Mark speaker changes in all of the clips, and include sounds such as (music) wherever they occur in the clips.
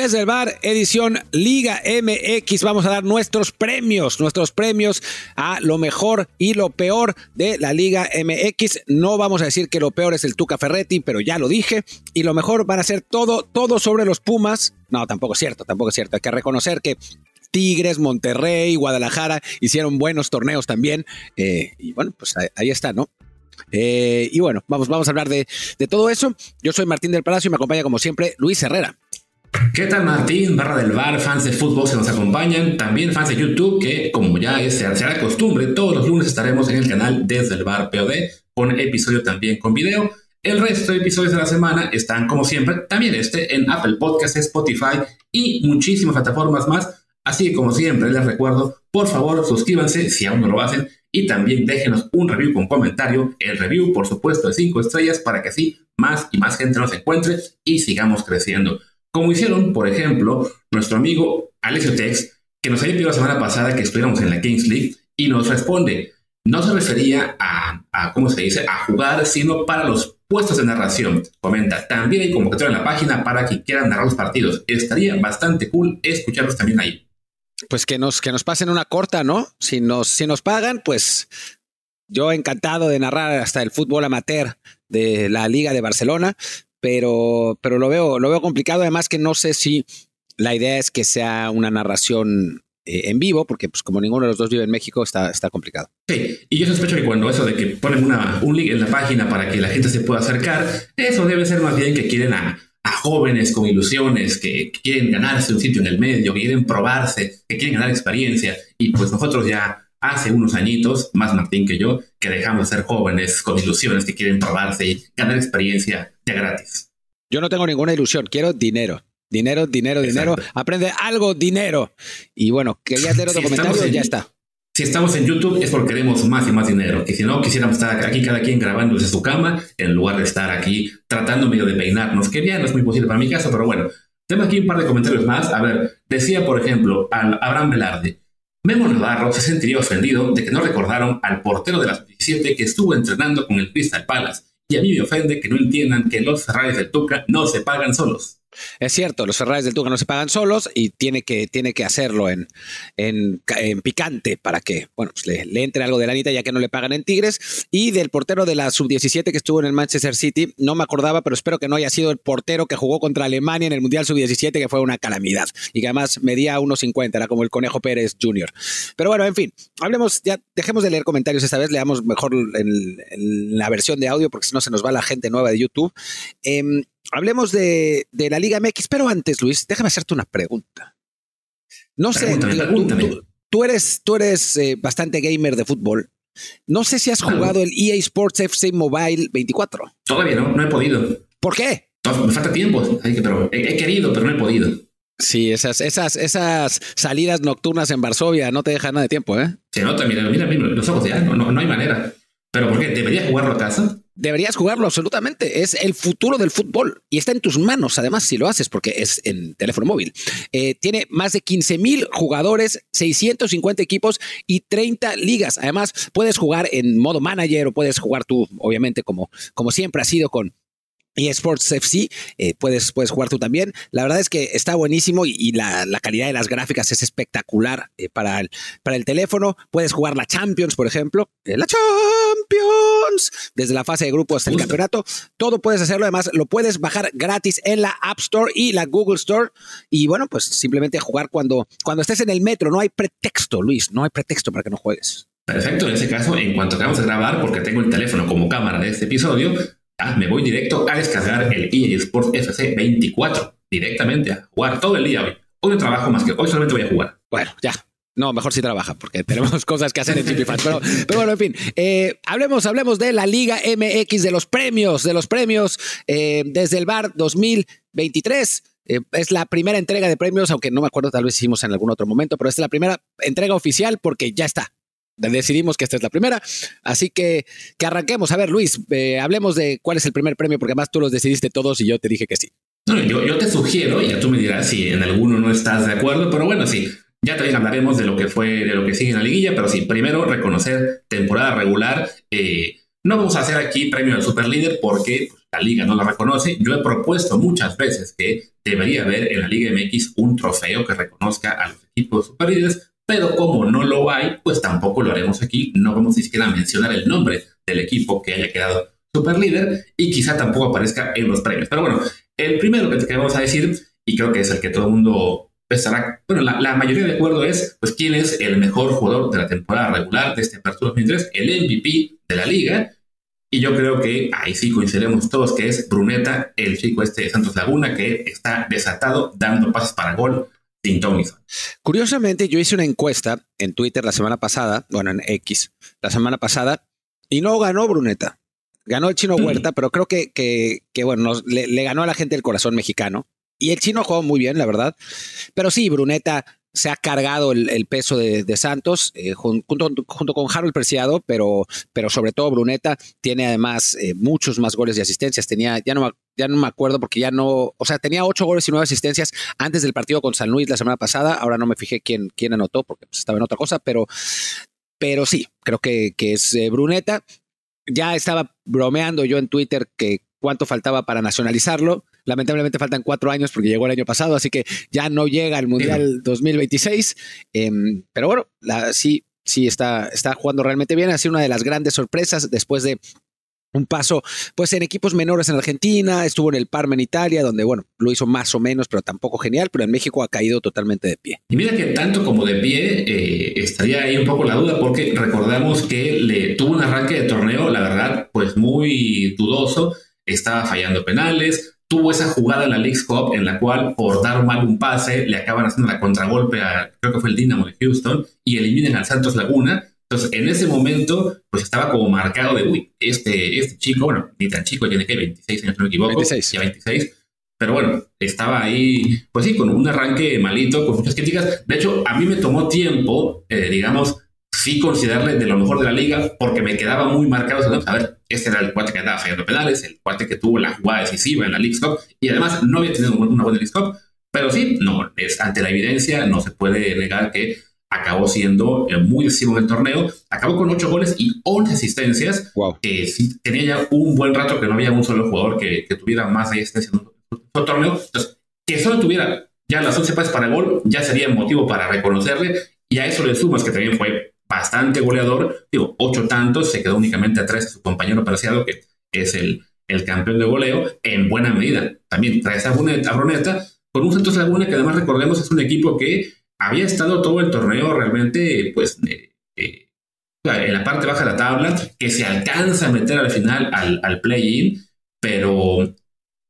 Speaker 1: Desde el bar, edición Liga MX, vamos a dar nuestros premios, nuestros premios a lo mejor y lo peor de la Liga MX. No vamos a decir que lo peor es el Tuca Ferretti, pero ya lo dije. Y lo mejor van a ser todo, todo sobre los Pumas. No, tampoco es cierto, tampoco es cierto. Hay que reconocer que Tigres, Monterrey, Guadalajara hicieron buenos torneos también. Eh, y bueno, pues ahí, está, ¿no? Eh, y bueno, vamos, vamos a hablar de, de todo eso. Yo soy Martín del Palacio y me acompaña como siempre Luis Herrera.
Speaker 2: ¿Qué tal Martín, barra del bar, fans de fútbol que nos acompañan, también fans de YouTube que como ya es, será costumbre, todos los lunes estaremos en el canal desde el bar POD con episodio también con video. El resto de episodios de la semana están como siempre, también este en Apple Podcasts, Spotify y muchísimas plataformas más. Así que como siempre les recuerdo, por favor suscríbanse si aún no lo hacen y también déjenos un review con comentario, el review por supuesto de 5 estrellas para que así más y más gente nos encuentre y sigamos creciendo. Como hicieron, por ejemplo, nuestro amigo Alexio Tex, que nos había pedido la semana pasada que estuviéramos en la Kings League, y nos responde, no se refería a, a, ¿cómo se dice?, a jugar, sino para los puestos de narración. Comenta, también hay convocatoria en la página para que quieran narrar los partidos. Estaría bastante cool escucharlos también ahí.
Speaker 1: Pues que nos, que nos pasen una corta, ¿no? Si nos, si nos pagan, pues yo encantado de narrar hasta el fútbol amateur de la Liga de Barcelona, pero, pero lo, veo, lo veo complicado. Además que no sé si la idea es que sea una narración eh, en vivo, porque pues como ninguno de los dos vive en México, está, está complicado.
Speaker 2: Sí, y yo sospecho que cuando eso de que ponen una, un link en la página para que la gente se pueda acercar, eso debe ser más bien que quieren a, a jóvenes con ilusiones, que, que quieren ganarse un sitio en el medio, que quieren probarse, que quieren ganar experiencia, y pues nosotros ya hace unos añitos, más Martín que yo, que dejamos de ser jóvenes con ilusiones que quieren probarse y ganar experiencia ya gratis.
Speaker 1: Yo no tengo ninguna ilusión, quiero dinero. Dinero, dinero, dinero. Aprende algo, dinero. Y bueno, quería hacer otro comentario y ya está.
Speaker 2: Si estamos en YouTube es porque queremos más y más dinero. Que si no, quisiéramos estar aquí cada quien grabando desde su cama en lugar de estar aquí tratando medio de peinarnos. Que ya no es muy posible para mi caso, pero bueno. Tengo aquí un par de comentarios más. A ver, decía, por ejemplo, al Abraham Velarde. Memo Navarro se sentiría ofendido de que no recordaron al portero de las 17 que estuvo entrenando con el Crystal Palace. Y a mí me ofende que no entiendan que los Ferraris del Tuca no se pagan solos.
Speaker 1: Es cierto, los Ferraris del Tuca no se pagan solos y tiene que, tiene que hacerlo en, en, picante para que bueno, pues le, le, entre algo de lanita ya que no le pagan en Tigres. Y del portero de la sub-17 que estuvo en el Manchester City, no me acordaba, pero espero que no haya sido el portero que jugó contra Alemania en el Mundial sub-17, que fue una calamidad y que además medía 1.50, era como el Conejo Pérez Jr. Pero bueno, en fin, hablemos, ya dejemos de leer comentarios esta vez, leamos mejor en, la versión de audio porque si no se nos va la gente nueva de YouTube. Eh, hablemos de, de, la Liga MX, pero antes, Luis, déjame hacerte una pregunta. No
Speaker 2: pregúntame,
Speaker 1: sé,
Speaker 2: pregúntame.
Speaker 1: Tú, tú, eres, tú eres eh, bastante gamer de fútbol. No sé si has jugado el EA Sports FC Mobile 24.
Speaker 2: Todavía no, no he podido.
Speaker 1: ¿Por qué?
Speaker 2: Me falta tiempo, pero he, he querido, pero no he podido.
Speaker 1: Sí, esas, esas, esas salidas nocturnas en Varsovia no te dejan nada de tiempo, ¿eh?
Speaker 2: Se nota, mira, mira, mira los ojos ya, no, no, no hay manera. ¿Pero por qué? ¿Debería jugarlo a casa?
Speaker 1: Deberías jugarlo absolutamente. Es el futuro del fútbol y está en tus manos, además, si lo haces, porque es en teléfono móvil. Eh, tiene más de 15 mil jugadores, 650 equipos y 30 ligas. Además, puedes jugar en modo manager o puedes jugar tú, obviamente, como, como siempre ha sido con y Sports FC, eh, puedes, puedes jugar tú también. La verdad es que está buenísimo y, y la, la, calidad de las gráficas es espectacular eh, para, el, para el teléfono. Puedes jugar la Champions, por ejemplo. Eh, la Champions. Desde la fase de grupo hasta el Justo. campeonato. Todo puedes hacerlo. Además, lo puedes bajar gratis en la App Store y la Google Store. Y bueno, pues simplemente jugar cuando, cuando estés en el metro. No hay pretexto, Luis. No hay pretexto para que no juegues.
Speaker 2: Perfecto, en ese caso, en cuanto acabamos de grabar, porque tengo el teléfono como cámara de este episodio, Ah, me voy directo a descargar el EA Sports FC 24 directamente a jugar todo el día hoy. Hoy no trabajo más que hoy solamente voy a jugar.
Speaker 1: Bueno, ya. No, mejor si trabaja, porque tenemos (laughs) cosas que hacer en Chipifans. Pero, pero bueno, en fin, eh, hablemos, hablemos de la Liga MX, de los premios, de los premios eh, desde el bar 2023. Eh, es la primera entrega de premios, aunque no me acuerdo, tal vez hicimos en algún otro momento, pero es la primera entrega oficial porque ya está decidimos que esta es la primera. Así que que arranquemos. A ver, Luis, eh, hablemos de cuál es el primer premio, porque además tú los decidiste todos y yo te dije que sí.
Speaker 2: Yo, te sugiero, y ya tú me dirás si en alguno no estás de acuerdo, pero bueno, sí. Ya también hablaremos de lo que fue, de lo que sigue en la liguilla, pero sí, primero reconocer temporada regular. Eh, no vamos a hacer aquí premio al superlíder porque pues, la liga no lo reconoce. Yo he propuesto muchas veces que debería haber en la Liga MX un trofeo que reconozca a los equipos superlíderes, pero como no lo hay, pues tampoco lo haremos aquí. No vamos ni siquiera a mencionar el nombre del equipo que haya quedado superlíder y quizá tampoco aparezca en los premios. Pero bueno, el primero que te queremos a decir, y creo que es el que todo el mundo estará, bueno, la, mayoría de acuerdo es, pues, quién es el mejor jugador de la temporada regular de este Apertura 2003, el MVP de la liga. Y yo creo que ahí sí coincidiremos todos que es Bruneta, el chico este de Santos Laguna, que está desatado dando pasos para gol
Speaker 1: Curiosamente, yo hice una encuesta en Twitter la semana pasada, bueno, en X, la semana pasada, y no ganó Bruneta. Ganó el chino Huerta, pero creo que, que, que bueno, le, ganó a la gente el corazón mexicano. Y el chino jugó muy bien, la verdad. Pero sí, Bruneta se ha cargado el, peso de, Santos eh, junto, con Harold Preciado, pero, pero sobre todo Bruneta tiene además eh, muchos más goles y asistencias. Tenía, ya no, ya no me acuerdo porque ya no, o sea, tenía ocho goles y nueve asistencias antes del partido con San Luis la semana pasada. Ahora no me fijé quién, quién anotó porque pues, estaba en otra cosa, pero, pero sí, creo que, que es eh, Bruneta. Ya estaba bromeando yo en Twitter que cuánto faltaba para nacionalizarlo. Lamentablemente faltan cuatro años porque llegó el año pasado, así que ya no llega al Mundial 2026. Em, pero bueno, sí, sí está, está jugando realmente bien. Ha sido una de las grandes sorpresas después de un paso pues en equipos menores en Argentina, estuvo en el Parma en Italia, donde bueno, lo hizo más o menos, pero tampoco genial, pero en México ha caído totalmente de pie.
Speaker 2: Y mira que tanto como de pie eh, estaría ahí un poco la duda, porque recordamos que le tuvo un arranque de torneo, la verdad, pues muy dudoso, estaba fallando penales, tuvo esa jugada en la League Cup en la cual por dar mal un pase le acaban haciendo la contragolpe a, creo que fue el Dinamo de Houston, y eliminan al Santos Laguna, entonces, en ese momento, pues estaba como marcado de, uy, este, este chico, bueno, ni tan chico, tiene que 26 años, no me equivoco. 26. Ya 26. Pero bueno, estaba ahí, pues sí, con un arranque malito, con muchas críticas. De hecho, a mí me tomó tiempo, eh, digamos, sí considerarle de lo mejor de la liga, porque me quedaba muy marcado. A ver, este era el cuate que andaba fallando penales, el cuate que tuvo la jugada decisiva en la League Cup, y además no había tenido una buena League Cup. Pero sí, no, es ante la evidencia, no se puede negar que acabó siendo eh, muy decisivo en el torneo. Acabó con 8 goles y 11 asistencias. Que sí, tenía ya un buen rato que no había un solo jugador que, tuviera más asistencia en un, torneo. Entonces, que solo tuviera ya las 11 pases para el gol, ya sería motivo para reconocerle. Y a eso le sumas que también fue bastante goleador. Digo, 8 tantos, se quedó únicamente a 3 de su compañero Preciado, que es el, el campeón de goleo, en buena medida. También trae esa Bruneta, con un Santos Laguna que además recordemos es un equipo que había estado todo el torneo realmente, pues, en la parte baja de la tabla, que se alcanza a meter al final al, play-in, pero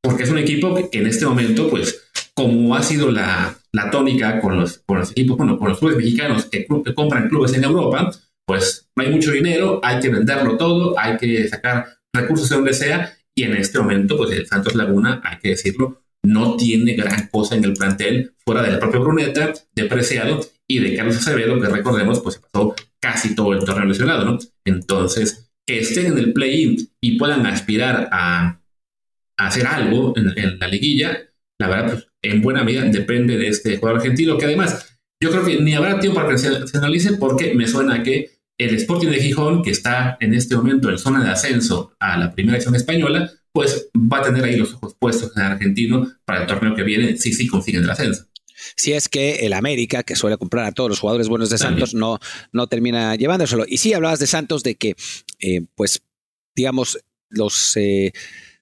Speaker 2: porque es un equipo que, en este momento, pues, como ha sido la, tónica con los, con los equipos, bueno, con los clubes mexicanos que, compran clubes en Europa, pues no hay mucho dinero, hay que venderlo todo, hay que sacar recursos de donde sea, y en este momento, pues el Santos Laguna, hay que decirlo, no tiene gran cosa en el plantel fuera del propio Bruneta, de Preciado y de Carlos Acevedo, que recordemos, pues se pasó casi todo el torneo lesionado, ¿no? Entonces, que estén en el play-in y puedan aspirar a, hacer algo en, la liguilla, la verdad, pues, en buena medida depende de este jugador argentino, que además yo creo que ni habrá tiempo para que se, se analice porque me suena que el Sporting de Gijón, que está en este momento en zona de ascenso a la primera edición española, pues va a tener ahí los ojos puestos en el argentino para el torneo que viene, si sí consiguen el ascenso.
Speaker 1: Si es que el América, que suele comprar a todos los jugadores buenos de Santos, no, no termina llevándoselo. Y sí hablabas de Santos de que, eh, pues, digamos, los, eh,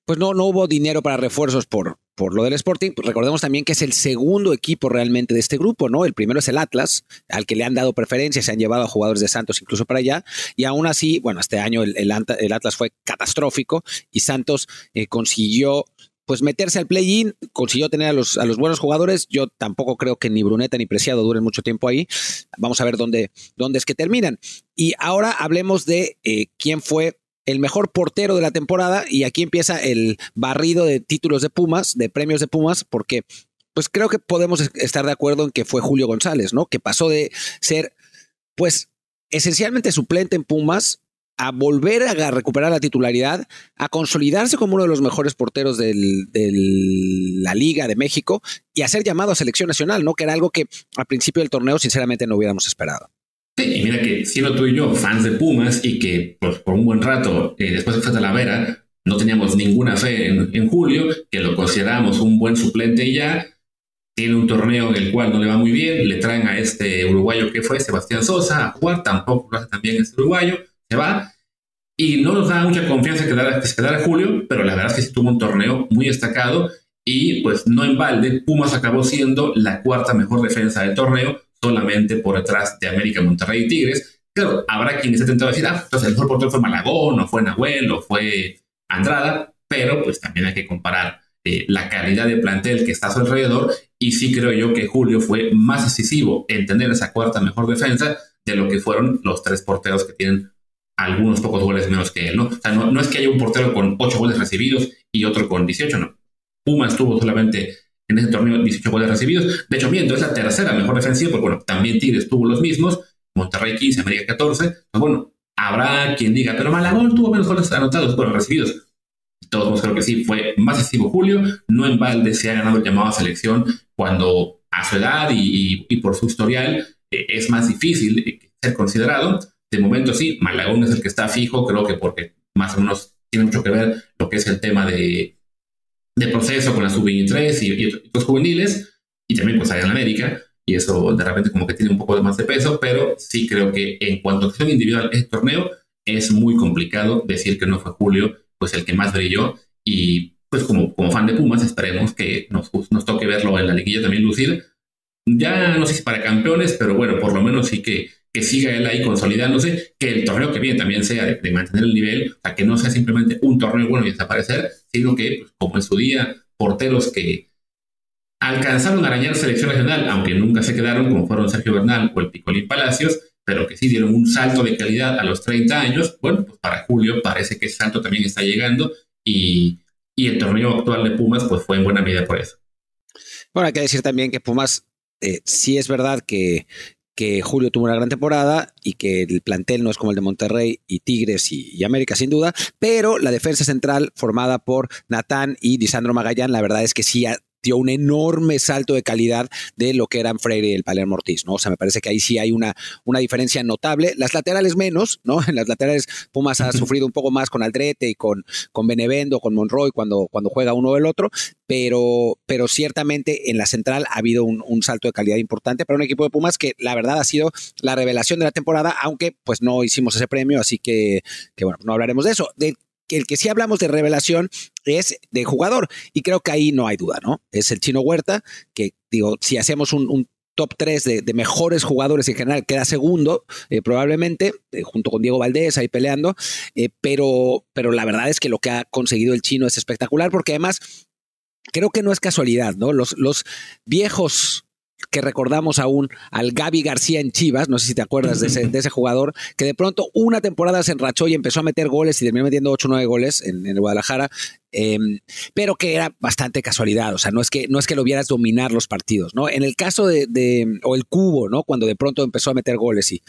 Speaker 1: pues no, no hubo dinero para refuerzos por, por lo del Sporting, pues recordemos también que es el segundo equipo realmente de este grupo, ¿no? El primero es el Atlas, al que le han dado preferencia, se han llevado a jugadores de Santos incluso para allá, y aún así, bueno, este año el, Atlas fue catastrófico y Santos eh, consiguió pues meterse al play-in, consiguió tener a los, a los buenos jugadores. Yo tampoco creo que ni Bruneta ni Preciado duren mucho tiempo ahí. Vamos a ver dónde, dónde es que terminan. Y ahora hablemos de eh, quién fue el mejor portero de la temporada y aquí empieza el barrido de títulos de Pumas, de premios de Pumas, porque pues creo que podemos estar de acuerdo en que fue Julio González, ¿no? Que pasó de ser pues esencialmente suplente en Pumas a volver a recuperar la titularidad, a consolidarse como uno de los mejores porteros de la Liga de México y a ser llamado a selección nacional, ¿no? Que era algo que al principio del torneo sinceramente no hubiéramos esperado.
Speaker 2: Sí, mira que siendo tú y yo fans de Pumas y que pues, por un buen rato, eh, después de fue Talavera, no teníamos ninguna fe en, Julio, que lo considerábamos un buen suplente y ya, tiene un torneo en el cual no le va muy bien, le traen a este uruguayo que fue Sebastián Sosa a jugar, tampoco lo hace también este uruguayo, se va, y no nos da mucha confianza que, que se quedara Julio, pero la verdad es que sí tuvo un torneo muy destacado y pues no en balde, Pumas acabó siendo la cuarta mejor defensa del torneo, solamente por detrás de América, Monterrey y Tigres. Claro, habrá quien esté tentado a decir, ah, entonces el mejor portero fue Malagón, o fue Nahuel, o fue Andrada, pero pues también hay que comparar eh, la calidad de plantel que está a su alrededor y sí creo yo que Julio fue más decisivo en tener esa cuarta mejor defensa de lo que fueron los tres porteros que tienen algunos pocos goles menos que él, ¿no? O sea, no, no es que haya un portero con ocho goles recibidos y otro con 18, no. Puma estuvo solamente en ese torneo 18 goles recibidos. De hecho, miento, es la tercera mejor defensiva, porque bueno, también Tigres tuvo los mismos, Monterrey 15, América 14. Pues bueno, habrá quien diga, pero Malagón tuvo menos goles anotados, bueno, recibidos. Todos creo que sí, fue más decisivo Julio, no en balde se ha ganado el llamado a selección cuando a su edad y, por su historial eh, es más difícil ser considerado. De momento sí, Malagón es el que está fijo, creo que porque más o menos tiene mucho que ver lo que es el tema de, de proceso con la sub-23 y, otros juveniles, y también pues allá en América, y eso de repente como que tiene un poco más de peso, pero sí creo que en cuanto a acción individual este torneo, es muy complicado decir que no fue Julio pues el que más brilló, y pues como, como fan de Pumas esperemos que nos, nos toque verlo en la liguilla también lucir, ya no sé si para campeones, pero bueno, por lo menos sí que que siga él ahí consolidándose, que el torneo que viene también sea de, mantener el nivel, o sea, que no sea simplemente un torneo bueno y desaparecer, sino que, pues, como en su día, porteros que alcanzaron a arañar selección nacional, aunque nunca se quedaron, como fueron Sergio Bernal o el Picolín Palacios, pero que sí dieron un salto de calidad a los 30 años, bueno, pues para Julio parece que ese salto también está llegando y, y el torneo actual de Pumas pues fue en buena medida por eso.
Speaker 1: Bueno, hay que decir también que Pumas eh, sí es verdad que que Julio tuvo una gran temporada y que el plantel no es como el de Monterrey y Tigres y, América, sin duda, pero la defensa central formada por Natán y Disandro Magallán, la verdad es que sí dio un enorme salto de calidad de lo que eran Freire y el Palermo Ortiz, ¿no? O sea, me parece que ahí sí hay una, una diferencia notable. Las laterales menos, ¿no? En (laughs) las laterales Pumas ha sufrido un poco más con Aldrete y con, con Benevendo, con Monroy cuando, cuando juega uno o el otro, pero, pero ciertamente en la central ha habido un, salto de calidad importante para un equipo de Pumas que la verdad ha sido la revelación de la temporada, aunque pues no hicimos ese premio, así que, que bueno, no hablaremos de eso. De, que el que sí hablamos de revelación es de jugador y creo que ahí no hay duda, ¿no? Es el chino Huerta, que digo, si hacemos un, top 3 de, mejores jugadores en general, queda segundo, eh, probablemente, eh, junto con Diego Valdés ahí peleando, eh, pero, pero la verdad es que lo que ha conseguido el chino es espectacular, porque además creo que no es casualidad, ¿no? Los, los viejos que recordamos aún al Gaby García en Chivas, no sé si te acuerdas de ese, jugador, que de pronto una temporada se enrachó y empezó a meter goles y terminó metiendo 8 o 9 goles en, Guadalajara Em, pero que era bastante casualidad, o sea, no es que, no es que lo vieras dominar los partidos, ¿no? En el caso de, o el cubo, ¿no? Cuando de pronto empezó a meter goles, sí.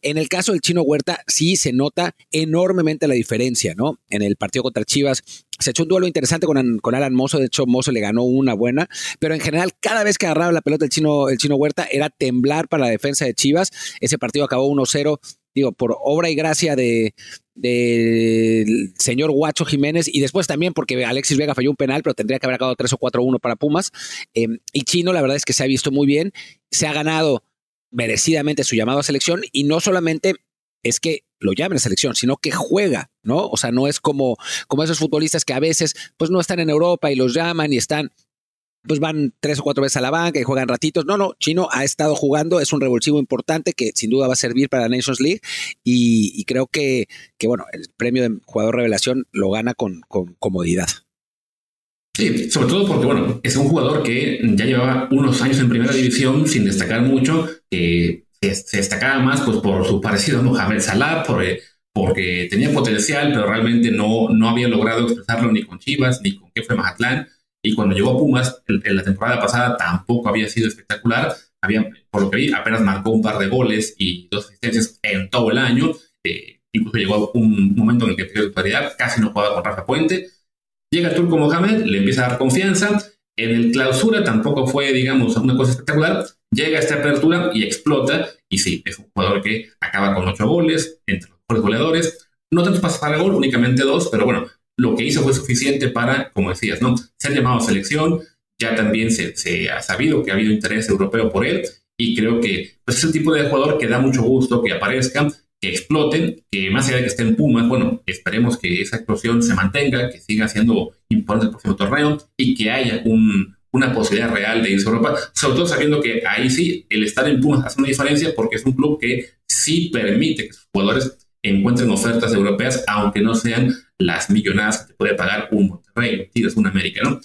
Speaker 1: En el caso del chino Huerta, sí se nota enormemente la diferencia, ¿no? En el partido contra Chivas, se echó un duelo interesante con, con Alan Mozo, de hecho Mozo le ganó una buena, pero en general cada vez que agarraba la pelota el chino, el chino Huerta era temblar para la defensa de Chivas, ese partido acabó 1-0 digo, por obra y gracia de del señor Guacho Jiménez y después también porque Alexis Vega falló un penal, pero tendría que haber acabado 3 o 4-1 para Pumas. Em, y Chino, la verdad es que se ha visto muy bien, se ha ganado merecidamente su llamado a selección y no solamente es que lo llamen a selección, sino que juega, ¿no? O sea, no es como, como esos futbolistas que a veces pues no están en Europa y los llaman y están pues van tres o cuatro veces a la banca y juegan ratitos. No, no, Chino ha estado jugando, es un revulsivo importante que sin duda va a servir para la Nations League y, creo que, que, bueno, el premio de jugador revelación lo gana con, con comodidad.
Speaker 2: Sí, sobre todo porque, bueno, es un jugador que ya llevaba unos años en primera división sin destacar mucho, que se, destacaba más pues, por su parecido a Mohamed Salah, por, porque tenía potencial, pero realmente no, no había logrado expresarlo ni con Chivas, ni con Kefe Mazatlán. Y cuando llegó a Pumas, en, la temporada pasada tampoco había sido espectacular. Había, por lo que vi, apenas marcó un par de goles y dos asistencias en todo el año. Eh, incluso llegó un momento en el que perdió titularidad, casi no jugaba con Rafa Puente. Llega Turco Mohamed, le empieza a dar confianza En el clausura tampoco fue, digamos, una cosa espectacular. Llega a esta apertura y explota. Y sí, es un jugador que acaba con ocho goles, entre los mejores goleadores. No tantos pasos para gol, únicamente dos, pero bueno, lo que hizo fue suficiente para, como decías, ¿no? ser llamado a selección. Ya también se, se ha sabido que ha habido interés europeo por él. Y creo que pues, es el tipo de jugador que da mucho gusto que aparezca que exploten, que más allá de que estén Pumas, bueno, esperemos que esa explosión se mantenga, que siga siendo importante el próximo torneo y que haya un, una posibilidad real de irse a Europa, sobre todo sabiendo que ahí sí el estar en Pumas hace una diferencia porque es un club que sí permite que sus jugadores encuentren ofertas europeas, aunque no sean las millonadas que te puede pagar un Monterrey, un Tigres, un América, ¿no?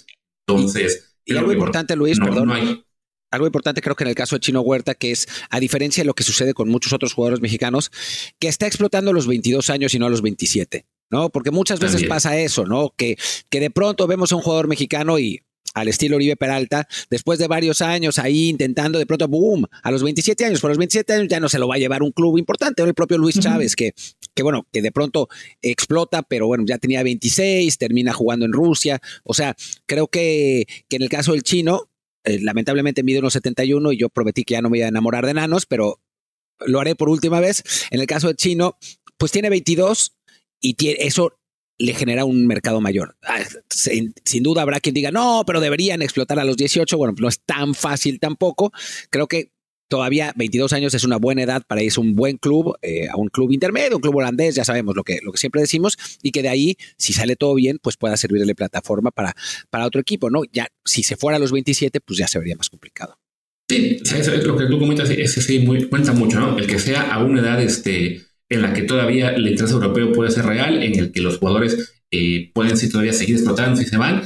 Speaker 2: Entonces...
Speaker 1: Y, algo importante, Luis, perdón. No hay, algo importante creo que en el caso de Chino Huerta, que es, a diferencia de lo que sucede con muchos otros jugadores mexicanos, que está explotando a los 22 años y no a los 27, ¿no? Porque muchas veces pasa eso, ¿no? Que, que de pronto vemos a un jugador mexicano y al estilo Oribe Peralta, después de varios años ahí intentando, de pronto, boom, a los 27 años, por los 27 años ya no se lo va a llevar un club importante, el propio Luis Chávez, que, que bueno, que de pronto explota, pero bueno, ya tenía 26, termina jugando en Rusia, o sea, creo que, que en el caso del chino, eh, lamentablemente mide unos 71 y yo prometí que ya no me iba a enamorar de enanos, pero lo haré por última vez. En el caso de Chino, pues tiene 22 y eso le genera un mercado mayor. Ah, sin, sin, duda habrá quien diga, no, pero deberían explotar a los 18. Bueno, no es tan fácil tampoco. Creo que todavía 22 años es una buena edad para irse a un buen club, eh, a un club intermedio, un club holandés, ya sabemos lo que, lo que siempre decimos, y que de ahí, si sale todo bien, pues pueda servirle plataforma para, para otro equipo, ¿no? Ya, si se fuera a los 27, pues ya se vería más complicado.
Speaker 2: Sí, eso es lo que tú comentas, ese sí muy, cuenta mucho, ¿no? El que sea a una edad este, en la que todavía el interés europeo puede ser real, en el que los jugadores eh, pueden sí, todavía seguir explotando si se van,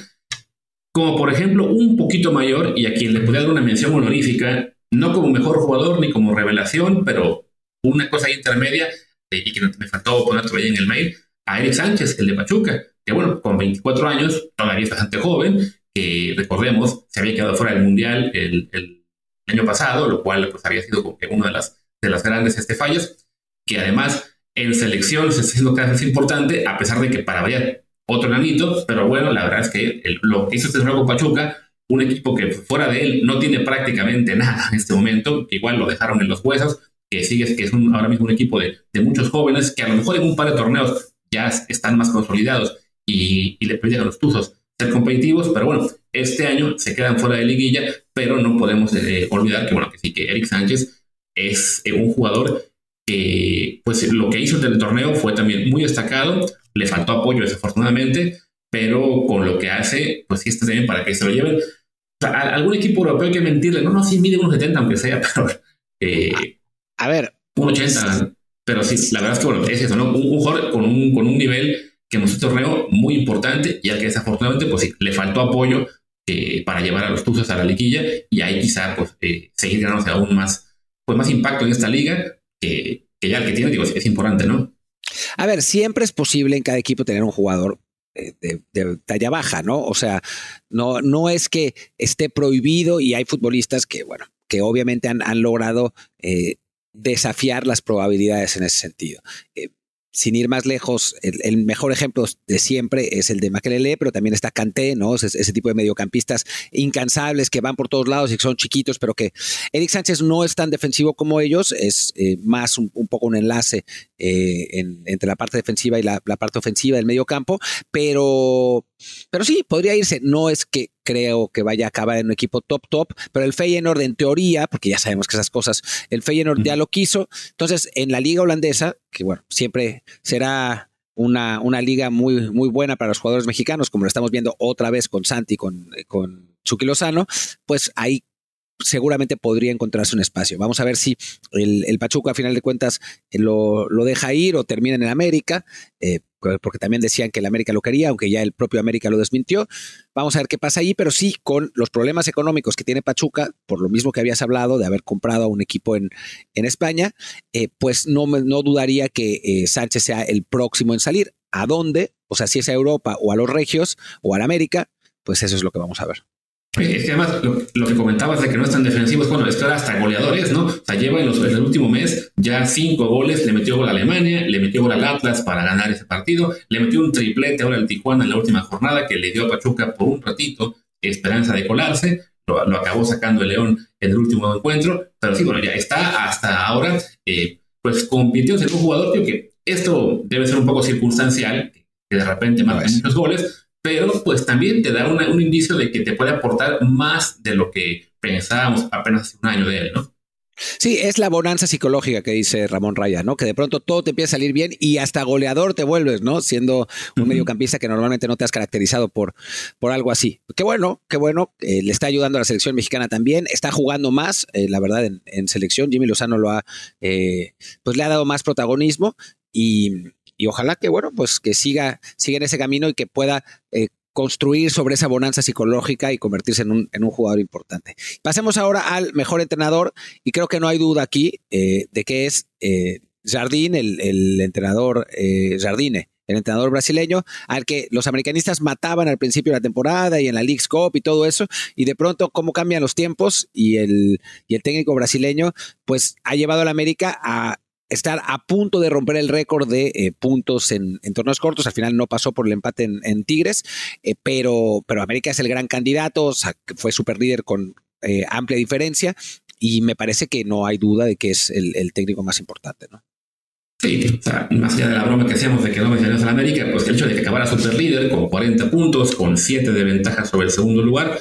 Speaker 2: como por ejemplo un poquito mayor y a quien le podría dar una mención honorífica no como mejor jugador ni como revelación, pero una cosa intermedia, y que me faltó poner ahí en el mail, a Eric Sánchez, el de Pachuca, que bueno, con 24 años, todavía es bastante joven, que recordemos, se había quedado fuera del Mundial el, año pasado, lo cual pues había sido como que uno de las, de las grandes este, fallos, que además en selección se está haciendo cada vez importante, a pesar de que para variar otro nanito, pero bueno, la verdad es que lo que hizo este nuevo Pachuca un equipo que fuera de él no tiene prácticamente nada en este momento, que igual lo dejaron en los huesos, que sigue, que es ahora mismo un equipo de, muchos jóvenes que a lo mejor en un par de torneos ya están más consolidados y, le permiten a los Tuzos ser competitivos, pero bueno, este año se quedan fuera de liguilla, pero no podemos eh, olvidar que bueno, que sí, que Eric Sánchez es eh, un jugador que pues lo que hizo en el torneo fue también muy destacado, le faltó apoyo desafortunadamente, pero con lo que hace, pues sí está bien para que se lo lleven. O sea, algún equipo europeo hay que mentirle, no, no, sí mide unos 70 aunque sea, (laughs) pero...
Speaker 1: Eh, a, ver.
Speaker 2: Un 80, pero sí, la verdad es que bueno, es eso, ¿no? Un, jugador con un, con un nivel que en un torneo muy importante y al que desafortunadamente pues sí, le faltó apoyo eh, para llevar a los Tuzos a la liguilla y ahí quizá pues eh, seguir ganándose aún más, pues más impacto en esta liga que, que ya el que tiene, digo, es importante, ¿no?
Speaker 1: A ver, siempre es posible en cada equipo tener un jugador de, talla baja, ¿no? O sea, no, no es que esté prohibido y hay futbolistas que, bueno, que obviamente han, han logrado eh, desafiar las probabilidades en ese sentido. Eh, sin ir más lejos, el, mejor ejemplo de siempre es el de Makelele, pero también está Kanté, ¿no? Ese, tipo de mediocampistas incansables que van por todos lados y que son chiquitos, pero que Eric Sánchez no es tan defensivo como ellos, es eh, más un, poco un enlace eh, entre la parte defensiva y la, parte ofensiva del mediocampo, pero, pero sí, podría irse. No es que creo que vaya a acabar en un equipo top top, pero el Feyenoord en teoría, porque ya sabemos que esas cosas, el Feyenoord ya lo quiso, entonces en la liga holandesa, que bueno, siempre será una, una liga muy, muy buena para los jugadores mexicanos, como lo estamos viendo otra vez con Santi, con, con Chucky Lozano, pues ahí seguramente podría encontrarse un espacio. Vamos a ver si el, el Pachuca, a final de cuentas, lo, lo, deja ir o termina en América. Eh, porque también decían que el América lo quería, aunque ya el propio América lo desmintió. Vamos a ver qué pasa ahí, pero sí con los problemas económicos que tiene Pachuca, por lo mismo que habías hablado de haber comprado a un equipo en, en España, eh, pues no, no dudaría que eh, Sánchez sea el próximo en salir. ¿A dónde? O sea, si es a Europa o a los Regios o al América, pues eso es lo que vamos a ver.
Speaker 2: Es que además lo, que comentabas de que no están defensivos, bueno, esto era hasta goleadores, ¿no? O sea, lleva en, los, el último mes ya cinco goles, le metió gol a Alemania, le metió gol al Atlas para ganar ese partido, le metió un triplete ahora al Tijuana en la última jornada que le dio a Pachuca por un ratito esperanza de colarse, lo, acabó sacando el León en el último encuentro, pero sí, bueno, ya está hasta ahora, eh, pues compitió en un jugador, creo que esto debe ser un poco circunstancial, que de repente marca muchos goles, pero pues también te da un indicio de que te puede aportar más de lo que pensábamos apenas hace un año de él, ¿no?
Speaker 1: Sí, es la bonanza psicológica que dice Ramón Raya, ¿no? Que de pronto todo te empieza a salir bien y hasta goleador te vuelves, ¿no? Siendo un mediocampista que normalmente no te has caracterizado por, por algo así. Qué bueno, qué bueno. Eh, le está ayudando a la selección mexicana también. Está jugando más, eh, la verdad, en, selección. Jimmy Lozano lo ha, eh, pues le ha dado más protagonismo y, ojalá que, bueno, pues que siga, siga en ese camino y que pueda construir sobre esa bonanza psicológica y convertirse en un, en un, jugador importante. Pasemos ahora al mejor entrenador y creo que no hay duda aquí eh, de que es eh, Jardín, el, entrenador eh, Jardine, el entrenador brasileño, al que los americanistas mataban al principio de la temporada y en la League's Cup y todo eso, y de pronto cómo cambian los tiempos y el, y el técnico brasileño pues ha llevado a la América a estar a punto de romper el récord de eh, puntos en, torneos cortos. Al final no pasó por el empate en, Tigres, eh, pero, pero América es el gran candidato, fue super líder con eh, amplia diferencia y me parece que no hay duda de que es el, técnico más importante.
Speaker 2: Sí, o sea, más allá de la broma que hacíamos de que no mencionamos a América, pues el hecho de que acabara super líder con 40 puntos, con 7 de ventaja sobre el segundo lugar,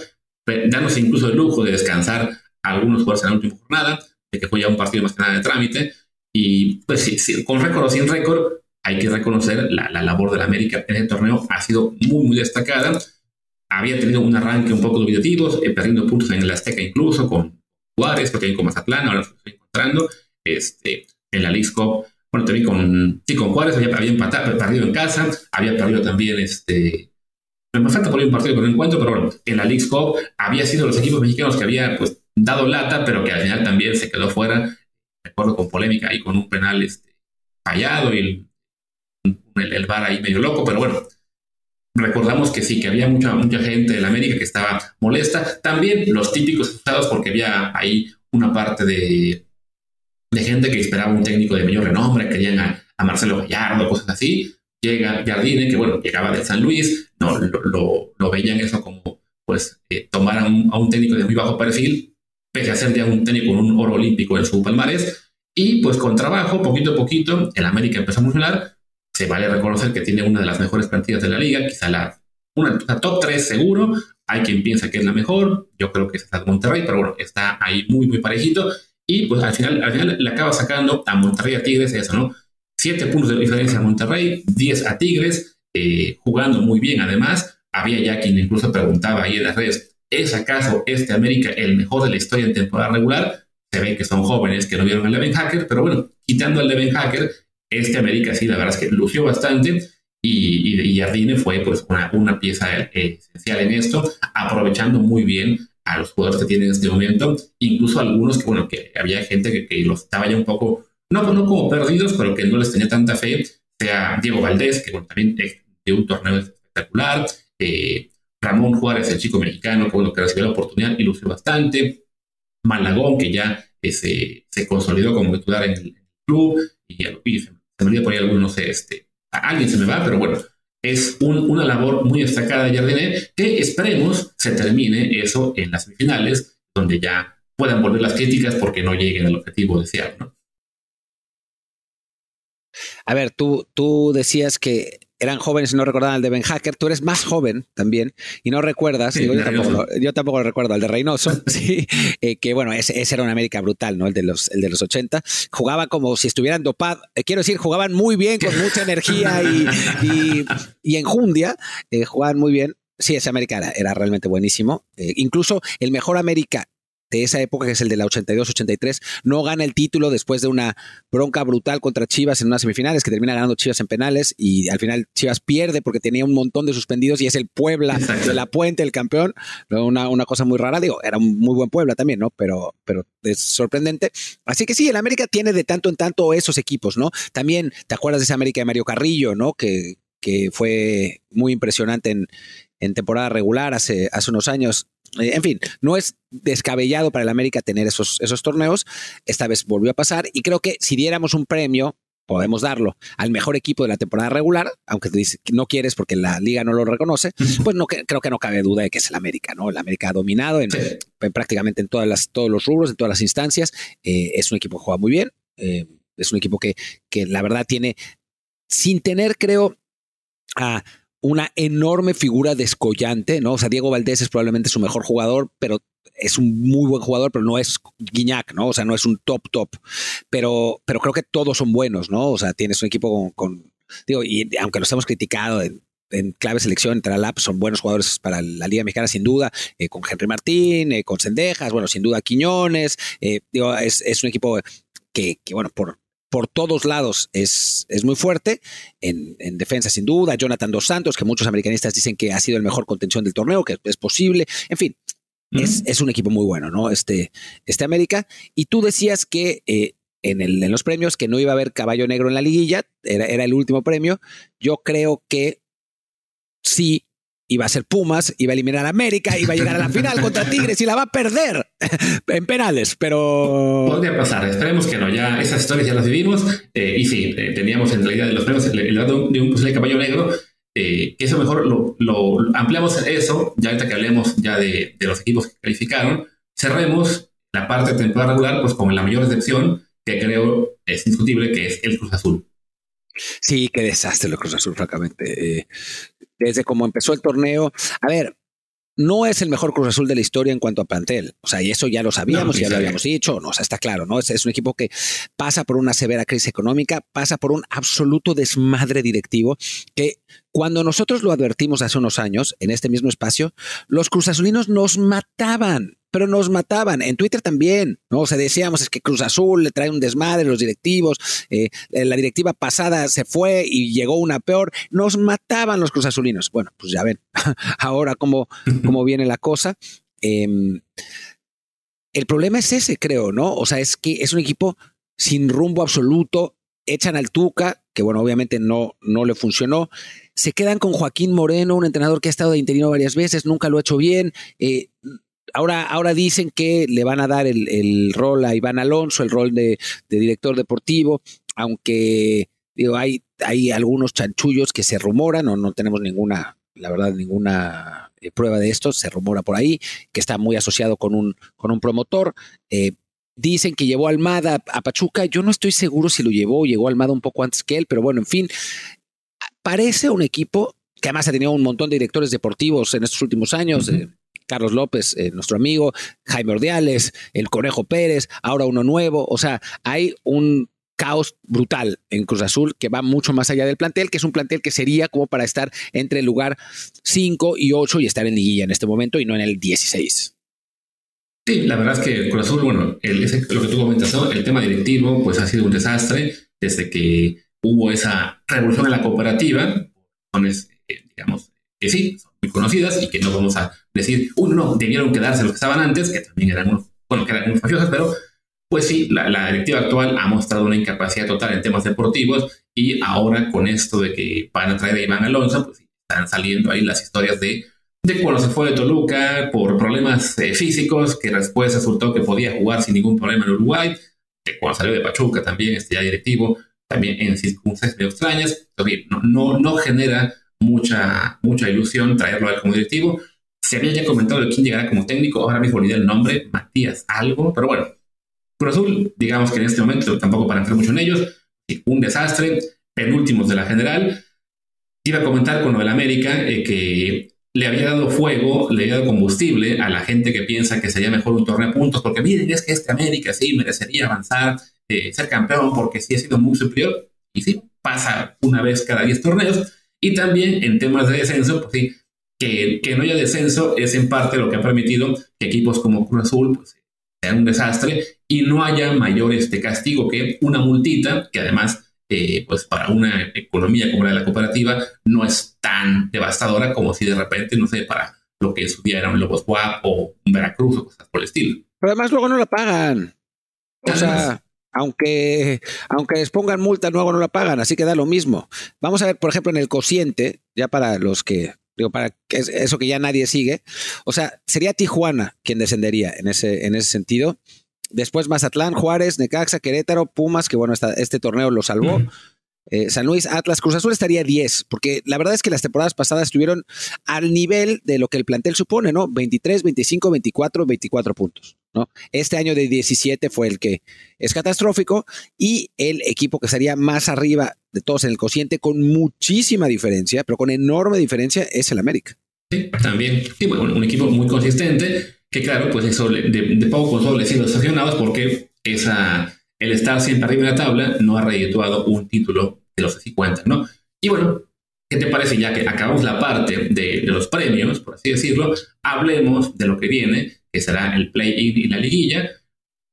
Speaker 2: danos incluso el lujo de descansar algunos jugadores en la última jornada, de que fue ya un partido más que nada de trámite, y pues sí, con récord o sin récord, hay que reconocer la, la labor de la América en el torneo ha sido muy, muy destacada. Había tenido un arranque un poco dubitativo, eh, perdiendo puntos en el Azteca incluso con Juárez, porque hay con Mazatlán, ahora lo estoy encontrando. Este, en la Lisco, bueno, también con, sí, con Juárez había, había empatado, perdido en casa, había perdido también este, me falta por ahí un partido que no encuentro, pero bueno, en la League Cup había sido los equipos mexicanos que había pues dado lata, pero que al final también se quedó fuera recuerdo con polémica y con un penal este, fallado y el, el, VAR ahí medio loco, pero bueno, recordamos que sí, que había mucha, mucha gente en América que estaba molesta. También los típicos asustados porque había ahí una parte de, de gente que esperaba un técnico de mayor renombre, querían a, Marcelo Gallardo, cosas así. Llega Jardine, que bueno, llegaba de San Luis, no, lo, lo, veían eso como pues eh, tomar a un, a un técnico de muy bajo perfil pese a ser ya un técnico con un oro olímpico en su palmarés. Y pues con trabajo, poquito a poquito, el América empezó a funcionar. Se vale reconocer que tiene una de las mejores plantillas de la liga, quizá la, una, top 3 seguro. Hay quien piensa que es la mejor, yo creo que es la de Monterrey, pero bueno, está ahí muy, muy parejito. Y pues al final, al final le acaba sacando a Monterrey a Tigres eso, ¿no? Siete puntos de diferencia a Monterrey, 10 a Tigres, eh, jugando muy bien además. Había ya quien incluso preguntaba ahí en las redes, ¿Es acaso este América el mejor de la historia en temporada regular? Se ve que son jóvenes que no vieron al Leven Hacker, pero bueno, quitando al Leven Hacker, este América sí, la verdad es que lució bastante y, y, Jardine fue pues una, una pieza esencial en esto, aprovechando muy bien a los jugadores que tienen en este momento, incluso algunos que, bueno, que había gente que, los estaba ya un poco, no, no como perdidos, pero que no les tenía tanta fe, sea Diego Valdés, que bueno, también de un torneo espectacular, eh, Ramón Juárez, el chico mexicano, que, bueno, que recibió la oportunidad y lució bastante. Malagón, que ya eh, se, se, consolidó como titular en el club. Y, y se, me olvidó por ahí alguno, no sé, este, a alguien se me va, pero bueno, es una labor muy destacada de Jardine que esperemos se termine eso en las semifinales, donde ya puedan volver las críticas porque no lleguen al objetivo deseado.
Speaker 1: A ver, tú, tú decías que eran jóvenes y no recordaban el de Ben Hacker. Tú eres más joven también y no recuerdas, yo, tampoco lo, recuerdo, el de Reynoso, (laughs) sí, eh, que bueno, ese, era un América brutal, ¿no? El de los, el de los 80. Jugaba como si estuvieran dopados, eh, quiero decir, jugaban muy bien, con mucha (laughs) energía y, y, enjundia, eh, jugaban muy bien. Sí, ese América era, realmente buenísimo. incluso el mejor América de esa época, que es el de la 82-83, no gana el título después de una bronca brutal contra Chivas en unas semifinales, que termina ganando Chivas en penales y al final Chivas pierde porque tenía un montón de suspendidos y es el Puebla de la Puente el campeón. Una, una cosa muy rara, digo, era un muy buen Puebla también, ¿no? Pero, pero es sorprendente. Así que sí, el América tiene de tanto en tanto esos equipos, ¿no? También, ¿te acuerdas de esa América de Mario Carrillo, ¿no? Que, que fue muy impresionante en, en temporada regular hace, hace unos años. Eh, en fin, no es descabellado para el América tener esos, esos torneos. Esta vez volvió a pasar y creo que si diéramos un premio podemos darlo al mejor equipo de la temporada regular, aunque no quieres porque la liga no lo reconoce, (laughs) pues no creo que no cabe duda de que es el América, ¿no? El América ha dominado en, prácticamente en todas las, todos los rubros, en todas las instancias. Eh, es un equipo que juega muy bien. Eh, es un equipo que, que la verdad tiene, sin tener, creo, a una enorme figura descollante, ¿no? O sea, Diego Valdés es probablemente su mejor jugador, pero es un muy buen jugador, pero no es Guiñac, ¿no? O sea, no es un top top. Pero, pero creo que todos son buenos, ¿no? O sea, tienes un equipo con, digo, y aunque los hemos criticado en, clave selección, entre la son buenos jugadores para la Liga Mexicana, sin duda, eh, con Henry Martín, eh, con Sendejas, bueno, sin duda Quiñones, eh, digo, es, es, un equipo que, que, bueno, por, por todos lados es, es muy fuerte. En, en, defensa, sin duda, Jonathan Dos Santos, que muchos americanistas dicen que ha sido el mejor contención del torneo, que es posible. En fin, es, un equipo muy bueno, ¿no? Este, este América. Y tú decías que eh, en, el, en, los premios que no iba a haber caballo negro en la liguilla, era, era el último premio. Yo creo que sí iba a ser Pumas, iba a eliminar a América, iba a llegar a la final contra Tigres y la va a perder (laughs) en penales, pero...
Speaker 2: Podría pasar, esperemos que no, ya esas historias ya las vivimos eh, y sí, eh, teníamos en la idea de los premios el, lado de un posible caballo negro, eh, eso mejor lo, ampliamos eso, ya ahorita que hablemos ya de, los equipos que calificaron, cerremos la parte de temporada regular pues con la mayor excepción que creo es indiscutible, que es el Cruz Azul.
Speaker 1: Sí, qué desastre el Cruz Azul, francamente desde cómo empezó el torneo. A ver, no es el mejor Cruz Azul de la historia en cuanto a plantel. O sea, y eso ya lo sabíamos, ya lo habíamos dicho, no, o sea, está claro, ¿no? Es, es, un equipo que pasa por una severa crisis económica, pasa por un absoluto desmadre directivo que cuando nosotros lo advertimos hace unos años en este mismo espacio, los Cruz Azulinos nos mataban pero nos mataban. En Twitter también, ¿no? O sea, decíamos es que Cruz Azul le trae un desmadre, los directivos, eh, la directiva pasada se fue y llegó una peor. Nos mataban los Cruz Azulinos. Bueno, pues ya ven, (laughs) ahora cómo, cómo viene la cosa. Em, el problema es ese, creo, ¿no? O sea, es que es un equipo sin rumbo absoluto. Echan al Tuca, que bueno, obviamente no, no le funcionó. Se quedan con Joaquín Moreno, un entrenador que ha estado de interino varias veces, nunca lo ha hecho bien. Eh, ahora, ahora dicen que le van a dar el, rol a Iván Alonso, el rol de, director deportivo, aunque digo, hay, hay algunos chanchullos que se rumoran, o no tenemos ninguna, la verdad, ninguna eh, prueba de esto, se rumora por ahí, que está muy asociado con un, con un promotor. Eh, dicen que llevó Almada a Pachuca, yo no estoy seguro si lo llevó, llegó Almada un poco antes que él, pero bueno, en fin, parece un equipo que además ha tenido un montón de directores deportivos en estos últimos años. Carlos López, eh, nuestro amigo, Jaime Ordiales, el Conejo Pérez, ahora uno nuevo. O sea, hay un caos brutal en Cruz Azul que va mucho más allá del plantel, que es un plantel que sería como para estar entre el lugar 5 y 8 y estar en liguilla en este momento y no en el 16.
Speaker 2: Sí, la verdad es que Cruz Azul, bueno, el, lo que tú comentas, el tema directivo, pues ha sido un desastre desde que hubo esa revolución en la cooperativa, eh, digamos, que sí, muy conocidas y que no vamos a decir, uy, no, debieron quedarse los que estaban antes, que también eran unos, bueno, que eran unos mafiosos, pero pues sí, la, directiva actual ha mostrado una incapacidad total en temas deportivos y ahora con esto de que van a traer a Iván Alonso, pues están saliendo ahí las historias de, de cuando se fue de Toluca por problemas eh, físicos, que después resultó que podía jugar sin ningún problema en Uruguay, que cuando salió de Pachuca también, este ya directivo, también en circunstancias medio extrañas, no, no, no genera mucha, mucha ilusión traerlo al como directivo. Se había ya comentado de quién llegará como técnico, ahora mismo olvidé el nombre, Matías algo, pero bueno, Cruz Azul, digamos que en este momento tampoco para entrar mucho en ellos, un desastre, penúltimos de la general. Iba a comentar con lo del América eh, que le había dado fuego, le había dado combustible a la gente que piensa que sería mejor un torneo de puntos, porque miren, es que este América sí merecería avanzar, eh, ser campeón, porque sí ha sido muy superior, y sí, pasa una vez cada 10 torneos, y también en temas de descenso, pues sí, que, que, no haya descenso es en parte lo que ha permitido que equipos como Cruz Azul pues, sean un desastre y no haya mayor este castigo que una multita, que además, eh, pues para una economía como la de la cooperativa, no es tan devastadora como si de repente, no sé, para lo que en su día era un Lobos Guap o un Veracruz o cosas por el estilo.
Speaker 1: Pero además luego no la pagan. O sea, aunque, aunque les pongan multa, luego no la pagan, así que da lo mismo. Vamos a ver, por ejemplo, en el cociente, ya para los que, digo, para eso que ya nadie sigue, o sea, sería Tijuana quien descendería en ese, en ese sentido. después Mazatlán, Juárez, Necaxa, Querétaro, Pumas, que bueno, este torneo lo salvó. Eh, San Luis, Atlas, Cruz Azul estaría 10, porque la verdad es que las temporadas pasadas estuvieron al nivel de lo que el plantel supone, ¿no? 23, 25, 24, 24 puntos, ¿no? Este año de 17 fue el que es catastrófico y el equipo que estaría más arriba de todos en el cociente con muchísima diferencia, pero con enorme diferencia, es el América.
Speaker 2: Sí, también. Sí, bueno, un equipo muy consistente, que claro, pues de, de poco consuelo le los aficionados porque esa el estar siempre arriba de la tabla no ha redituado un título de los 50, ¿no? Y bueno, ¿qué te parece ya que acabamos la parte de, los premios, por así decirlo? Hablemos de lo que viene, que será el play-in y la liguilla.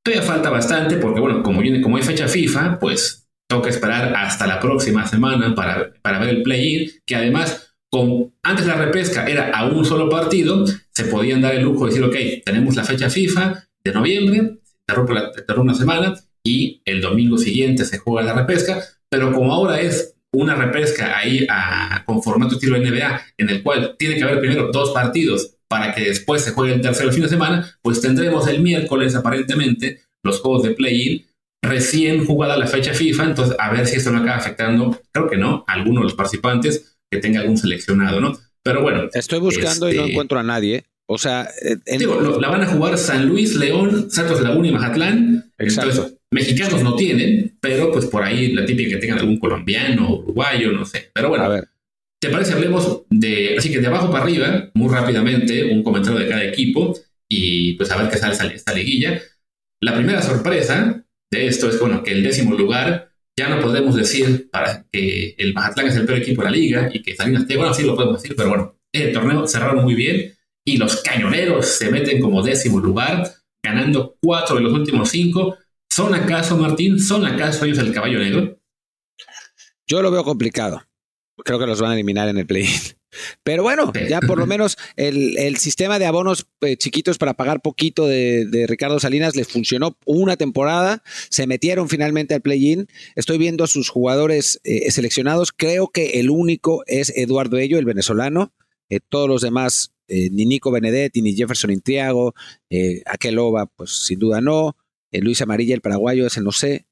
Speaker 2: Todavía falta bastante porque, bueno, como, viene, como hay fecha FIFA, pues toca esperar hasta la próxima semana para, para ver el play-in, que además, con, antes la repesca era a un solo partido, se podían dar el lujo de decir, ok, tenemos la fecha FIFA de noviembre, se la, una semana, y el domingo siguiente se juega la repesca, pero como ahora es una repesca ahí a, con formato estilo NBA, en el cual tiene que haber primero dos partidos para que después se juegue el tercer fin de semana, pues tendremos el miércoles aparentemente los juegos de play-in recién jugada la fecha FIFA, entonces a ver si esto no acaba afectando, creo que no, a alguno de los participantes que tenga algún seleccionado, ¿no? Pero bueno.
Speaker 1: Estoy buscando y no este, encuentro a nadie. O sea,
Speaker 2: digo, la van a jugar San Luis, León, Santos Laguna y Mazatlán. Exacto. Mexicanos no tienen, pero pues por ahí la típica que tengan algún colombiano, uruguayo, no sé. Pero bueno, a ver. ¿Te parece? Hablemos de, así que de abajo para arriba, muy rápidamente, un comentario de cada equipo y pues a ver qué sale esta liguilla. La primera sorpresa de esto es, bueno, que el décimo lugar ya no podemos decir para que el Mazatlán es el peor equipo de la liga y que Salinas esté, bueno, sí lo podemos decir, pero bueno, el torneo cerraron muy bien y los cañoneros se meten como décimo lugar, ganando cuatro de los últimos cinco ¿Son acaso, Martín, son acaso ellos el caballo negro?
Speaker 1: Yo lo veo complicado. Creo que los van a eliminar en el play. (laughs) Pero bueno, ya por lo (laughs) menos el, sistema de abonos eh, chiquitos para pagar poquito de, Ricardo Salinas les funcionó una temporada. Se metieron finalmente al play-in. Estoy viendo sus jugadores eh, seleccionados. Creo que el único es Eduardo Ello, el venezolano. Eh, todos los demás, ni Nico Benedetti, ni Jefferson Intriago, Aquelova, pues sin duda no. Eh, Luis Amarilla, el paraguayo, ese no sé,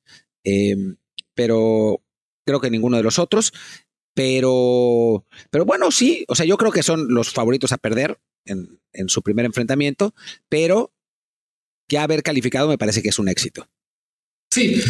Speaker 1: em, pero creo que ninguno de los otros. Pero, pero bueno, sí, o sea, yo creo que son los favoritos a perder en, su primer enfrentamiento, pero ya haber calificado me parece que es un éxito.
Speaker 2: Sí,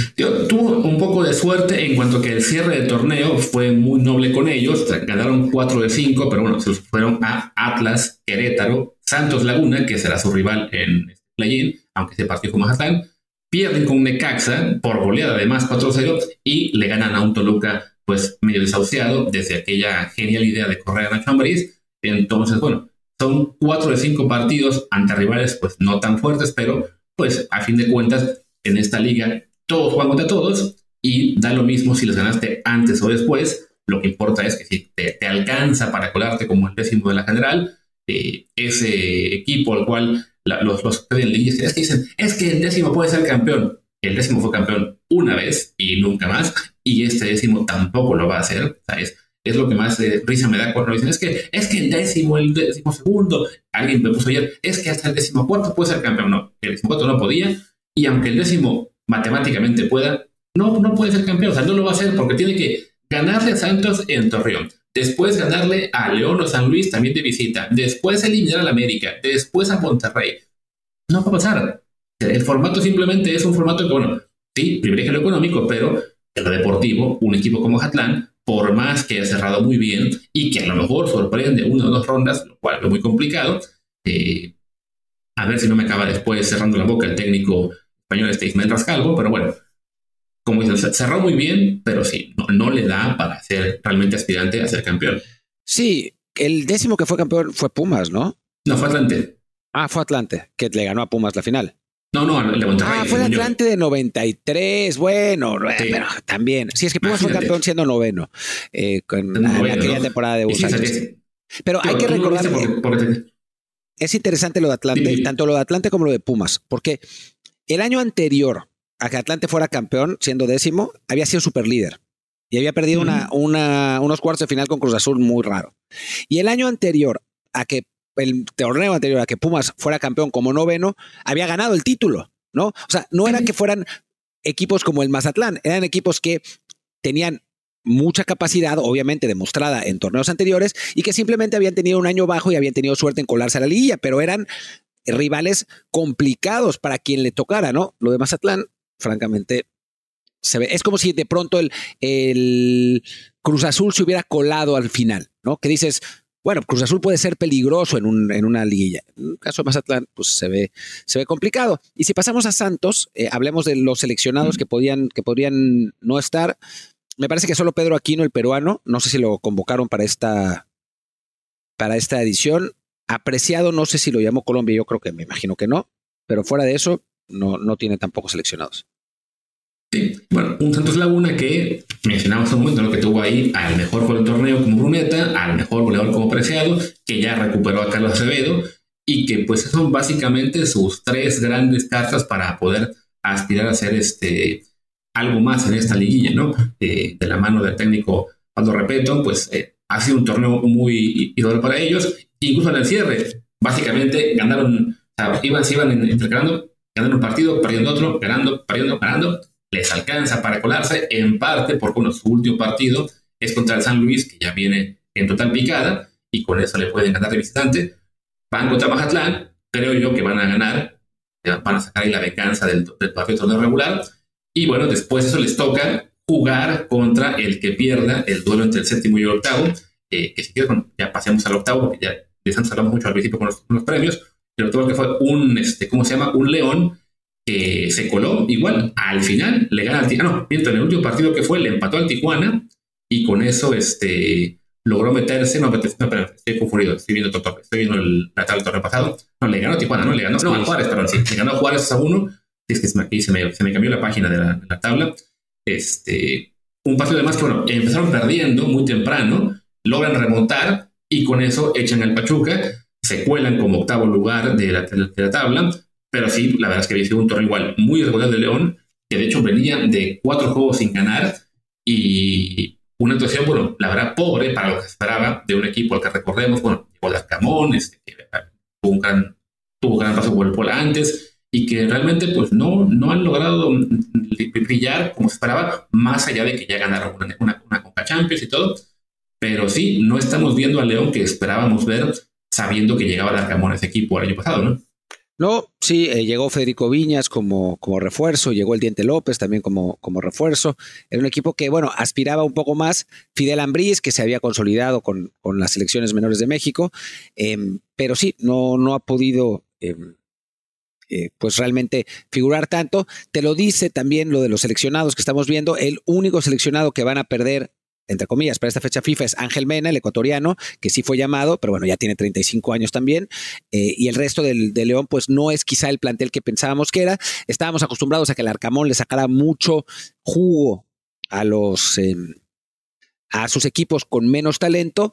Speaker 2: tuvo un poco de suerte en cuanto que el cierre del torneo fue muy noble con ellos. Ganaron 4 de 5, pero bueno, se fueron a Atlas, Querétaro, Santos Laguna, que será su rival en este play-in, aunque se partió con Mazatlán, pierden con Necaxa por goleada además 4-0 y le ganan a un Toluca pues medio desahuciado desde aquella genial idea de correr a Nacho Ambriz. Entonces, bueno, son cuatro de cinco partidos ante rivales pues no tan fuertes, pero pues a fin de cuentas en esta liga todos juegan contra todos y da lo mismo si los ganaste antes o después. Lo que importa es que si te, alcanza para colarte como el décimo de la general, eh, ese equipo al cual los, los es que dicen, es que el décimo puede ser campeón. El décimo fue campeón una vez y nunca más, y este décimo tampoco lo va a hacer, ¿sabes? Es lo que más eh, risa me da cuando dicen, es que, es que el décimo, el décimo segundo, alguien me puso ayer, es que hasta el décimo cuarto puede ser campeón. No, el décimo cuarto no podía, y aunque el décimo matemáticamente pueda, no, no puede ser campeón, o sea, no lo va a hacer porque tiene que ganarle a Santos en Torreón, después ganarle a León o San Luis también de visita, después eliminar al América, después a Monterrey. No va a pasar. El formato simplemente es un formato que, bueno, sí, privilegio lo económico, pero en lo deportivo, un equipo como Hatlán, por más que haya cerrado muy bien y que a lo mejor sorprende una o dos rondas, lo cual es muy complicado, eh, a ver si no me acaba después cerrando la boca el técnico español este Ismael pero bueno, como dices, cerró muy bien, pero sí, no, le da para ser realmente aspirante a ser campeón.
Speaker 1: Sí, el décimo que fue campeón fue Pumas, ¿no?
Speaker 2: No, fue Atlante.
Speaker 1: Ah, fue Atlante, que le ganó a Pumas la final.
Speaker 2: No, no, le
Speaker 1: Ah, fue el Atlante de 93. Bueno, pero también. Sí, es que Pumas fue campeón siendo noveno eh, con aquella temporada de Busantes. pero hay que recordar que es interesante lo de Atlante, tanto lo de Atlante como lo de Pumas, porque el año anterior a que Atlante fuera campeón, siendo décimo, había sido super líder y había perdido una, unos cuartos de final con Cruz Azul muy raro. Y el año anterior a que el torneo anterior a que Pumas fuera campeón como noveno, había ganado el título. ¿no? O sea, no eran que fueran equipos como el Mazatlán, eran equipos que tenían mucha capacidad, obviamente demostrada en torneos anteriores, y que simplemente habían tenido un año bajo y habían tenido suerte en colarse a la liguilla, pero eran rivales complicados para quien le tocara, ¿no? Lo de Mazatlán, francamente, se ve. Es como si de pronto el, el Cruz Azul se hubiera colado al final, ¿no? Que dices, bueno, Cruz Azul puede ser peligroso en, un, en una liguilla. En el caso de Mazatlán, pues se ve, se ve complicado. Y si pasamos a Santos, eh, hablemos de los seleccionados que podían, que podrían no estar. Me parece que solo Pedro Aquino, el peruano, no sé si lo convocaron para esta, para esta edición. Apreciado, no sé si lo llamó Colombia, yo creo que me imagino que no, pero fuera de eso, no, no tiene tampoco seleccionados.
Speaker 2: Sí, bueno, un Santos Laguna que mencionamos un momento, lo que tuvo ahí al mejor jugador del torneo como Bruneta, al mejor goleador como Preciado, que ya recuperó a Carlos Acevedo, y que pues son básicamente sus tres grandes cartas para poder aspirar a hacer este, algo más en esta liguilla, ¿no? de la mano del técnico Pablo Repeto, pues eh, ha sido un torneo muy idóneo para ellos, incluso en el cierre, básicamente ganaron, o sea, iban, se iban entregando, ganando un partido, perdiendo otro, ganando, perdiendo, ganando, les alcanza para colarse, en parte porque bueno, su último partido es contra el San Luis, que ya viene en total picada, y con eso le pueden ganar de visitante. Van contra Mazatlán, creo yo que van a ganar, van a sacar ahí la venganza del, del partido de regular, y bueno, después eso les toca jugar contra el que pierda el duelo entre el séptimo y el octavo, eh, que si quieres, ya pasemos al octavo, porque ya de Santos hablamos mucho al principio con los, premios, el octavo que fue un, este, ¿cómo se llama? Un león que se coló igual al final, le gana al Tijuana, no, mientras en el último partido que fue, le empató al Tijuana y con eso este, logró meterse, no, estoy confundido, estoy viendo todo, estoy viendo el, tabla del pasado, no, le ganó a Tijuana, no, le ganó, no, a Juárez, perdón, sí, le ganó a Juárez a uno, es que se me, cambió la página de la, de la, tabla, este, un partido además que, bueno, empezaron perdiendo muy temprano, logran remontar y con eso echan al Pachuca, se cuelan como octavo lugar de la, de la tabla, pero sí, la verdad es que había sido un torneo igual muy irregular de León, que de hecho venía de cuatro juegos sin ganar y una actuación, bueno, la verdad, pobre para lo que esperaba de un equipo al que recordemos, bueno, llegó Camón, este, que tuvo un gran, tuvo gran paso por el Pola antes y que realmente pues no, no han logrado brillar como se esperaba, más allá de que ya ganaron una, una, una Copa Champions y todo. Pero sí, no estamos viendo a León que esperábamos ver sabiendo que llegaba de Arcamón ese equipo el año pasado, ¿no?
Speaker 1: No, sí, eh, llegó Federico Viñas como, como refuerzo, llegó el Diente López también como, como refuerzo. Era un equipo que, bueno, aspiraba un poco más. Fidel Ambriz, que se había consolidado con, con las selecciones menores de México, eh, pero sí, no, no ha podido. Eh, eh, pues realmente figurar tanto. Te lo dice también lo de los seleccionados que estamos viendo. El único seleccionado que van a perder entre comillas, para esta fecha FIFA es Ángel Mena, el ecuatoriano, que sí fue llamado, pero bueno, ya tiene 35 años también. Eh, y el resto del, de León, pues no es quizá el plantel que pensábamos que era. Estábamos acostumbrados a que el Arcamón le sacara mucho jugo a los. Eh, a sus equipos con menos talento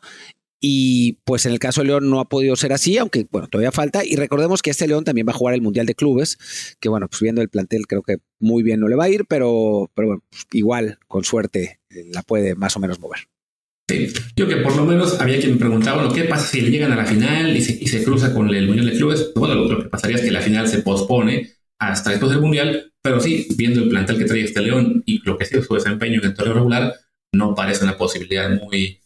Speaker 1: y pues en el caso de León no ha podido ser así, aunque bueno, todavía falta. Y recordemos que este León también va a jugar el Mundial de Clubes, que bueno, pues viendo el plantel creo que muy bien no le va a ir, pero, pero bueno, pues igual con suerte la puede más o menos mover.
Speaker 2: Sí, yo que por lo menos había quien me preguntaba, bueno, ¿qué pasa si llegan a la final y se, y se cruza con el Mundial de Clubes? Bueno, lo, que pasaría es que la final se pospone hasta después del Mundial, pero sí, viendo el plantel que trae este León y lo que ha su desempeño en el torneo regular, no parece una posibilidad muy,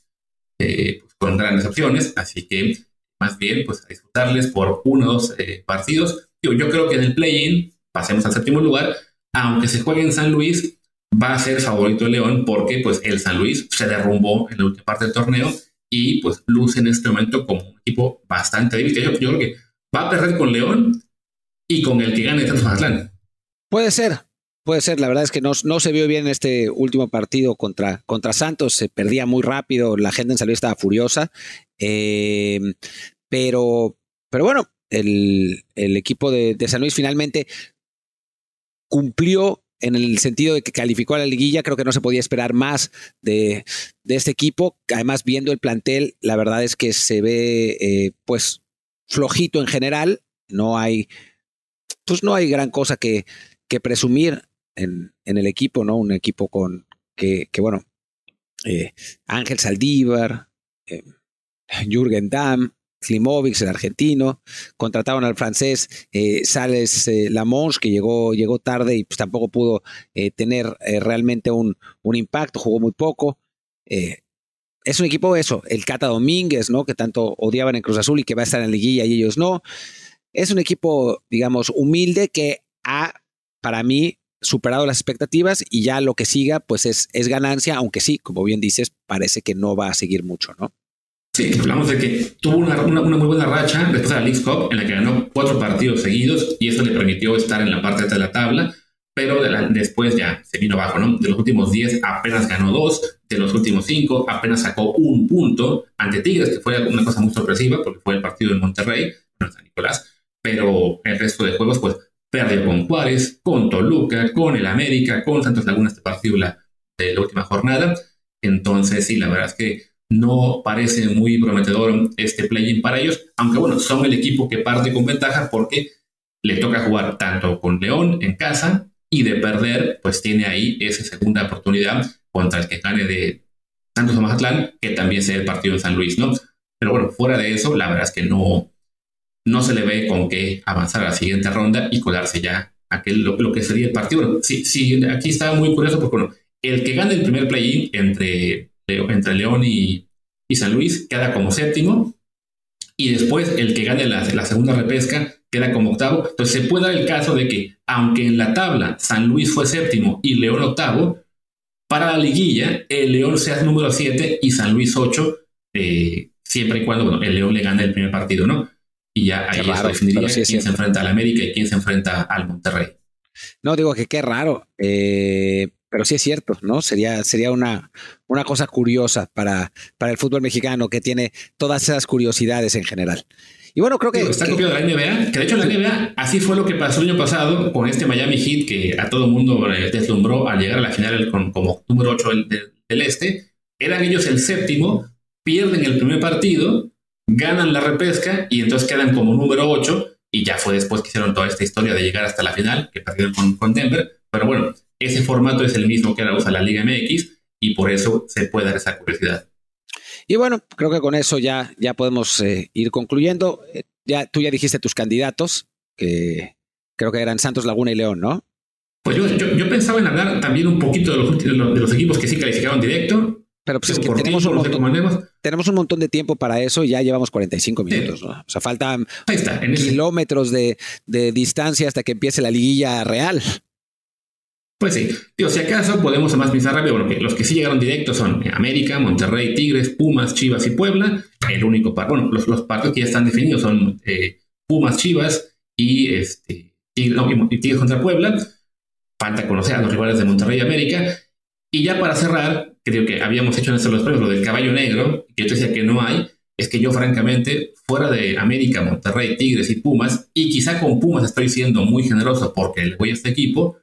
Speaker 2: eh, pues, con grandes opciones, así que más bien, pues a disfrutarles por uno o dos eh, partidos. Yo, yo creo que en el play-in pasemos al séptimo lugar, aunque se juegue en San Luis, va a ser favorito de León porque pues el San Luis se derrumbó en la última parte del torneo y pues luce en este momento como un equipo bastante débil. Yo, creo que va a perder con León y con el que gane Mazatlán.
Speaker 1: Puede ser, puede ser. La verdad es que no, no se vio bien este último partido contra, contra Santos. Se perdía muy rápido. La gente en San Luis estaba furiosa. Eh, pero, pero bueno, el, el equipo de San Luis finalmente cumplió en el sentido de que calificó a la liguilla, creo que no se podía esperar más de, de este equipo. Además, viendo el plantel, la verdad es que se ve eh, pues flojito en general. No hay, pues no hay gran cosa que, que presumir en, en, el equipo, ¿no? Un equipo con que, que bueno, eh, Ángel Saldívar, eh, Jürgen Damm, Klimovic, el argentino, contrataron al francés eh, Sales eh, que llegó, llegó tarde y pues tampoco pudo eh, tener eh, realmente un, un, impacto, jugó muy poco. es un equipo eso, el Cata Domínguez, ¿no? Que tanto odiaban en Cruz Azul y que va a estar en la liguilla y ellos no. Es un equipo, digamos, humilde que ha, para mí, superado las expectativas y ya lo que siga, pues es, es ganancia, aunque sí, como bien dices, parece que no va a seguir mucho, ¿no?
Speaker 2: Sí, hablamos de que tuvo una, una, muy buena racha después de la League Cup en la que ganó cuatro partidos seguidos y eso le permitió estar en la parte de la tabla, pero después ya se vino abajo, ¿no? De los últimos 10 apenas ganó dos, de los últimos cinco apenas sacó un punto ante Tigres, que fue una cosa muy sorpresiva porque fue el partido en Monterrey, en San Nicolás, pero el resto de juegos pues perdió con Juárez, con Toluca, con el América, con Santos Laguna este partido de la última jornada. Entonces, sí, la verdad es que no parece muy prometedor este play-in para ellos, aunque bueno, son el equipo que parte con ventaja porque le toca jugar tanto con León en casa y de perder, pues tiene ahí esa segunda oportunidad contra el que gane de Santos o Mazatlán, que también sea el partido en San Luis, ¿no? Pero bueno, fuera de eso, la verdad es que no, no se le ve con qué avanzar a la siguiente ronda y colarse ya aquel, lo, que sería el partido. sí, sí, aquí está muy curioso porque bueno, el que gane el primer play-in entre entre León y, San Luis queda como séptimo. Y después el que gane la, segunda repesca queda como octavo. Entonces se puede dar el caso de que, aunque en la tabla San Luis fue séptimo y León octavo, para la liguilla el León sea número 7 y San Luis 8, eh, siempre y cuando el León le gane el primer partido, ¿no? Y ya ahí se definiría quién se enfrenta al América y quién se enfrenta al Monterrey.
Speaker 1: No, digo que qué raro. Eh, pero sí es cierto, ¿no? Sería, sería una, una cosa curiosa para, para el fútbol mexicano que tiene todas esas curiosidades en general. Y bueno, creo que.
Speaker 2: está copiado de la NBA, que de hecho la NBA así fue lo que pasó el año pasado con este Miami Heat que a todo mundo deslumbró al llegar a la final como número 8 del, del, este. Eran ellos el séptimo, pierden el primer partido, ganan la repesca y entonces quedan como número 8. Y ya fue después que hicieron toda esta historia de llegar hasta la final, que perdieron con, con Denver. Pero bueno, ese formato es el mismo que ahora usa la Liga MX y por eso se puede dar esa curiosidad.
Speaker 1: Y bueno, creo que con eso ya, ya podemos eh, ir concluyendo. Eh, ya, tú ya dijiste tus candidatos, que creo que eran Santos, Laguna y León, ¿no?
Speaker 2: Pues yo, yo, pensaba en hablar también un poquito de los, de los, equipos que sí calificaron directo.
Speaker 1: Pero pues es que tenemos un, montón, tenemos un montón de tiempo para eso y ya llevamos 45 minutos, ¿no? O sea, faltan kilómetros de, de distancia hasta que empiece la liguilla real.
Speaker 2: Pues sí, digo, si acaso podemos más pensar rápido, bueno, que los que sí llegaron directos son América, Monterrey, Tigres, Pumas, Chivas y Puebla. El único par, bueno, los, los partidos que ya están definidos son eh, Pumas, Chivas y, este, Tigres, contra Puebla. Falta conocer a los rivales de Monterrey y América. Y ya para cerrar, creo que habíamos hecho en estos los premios lo del caballo negro, que yo te decía que no hay, es que yo francamente, fuera de América, Monterrey, Tigres y Pumas, y quizá con Pumas estoy siendo muy generoso porque le voy a este equipo,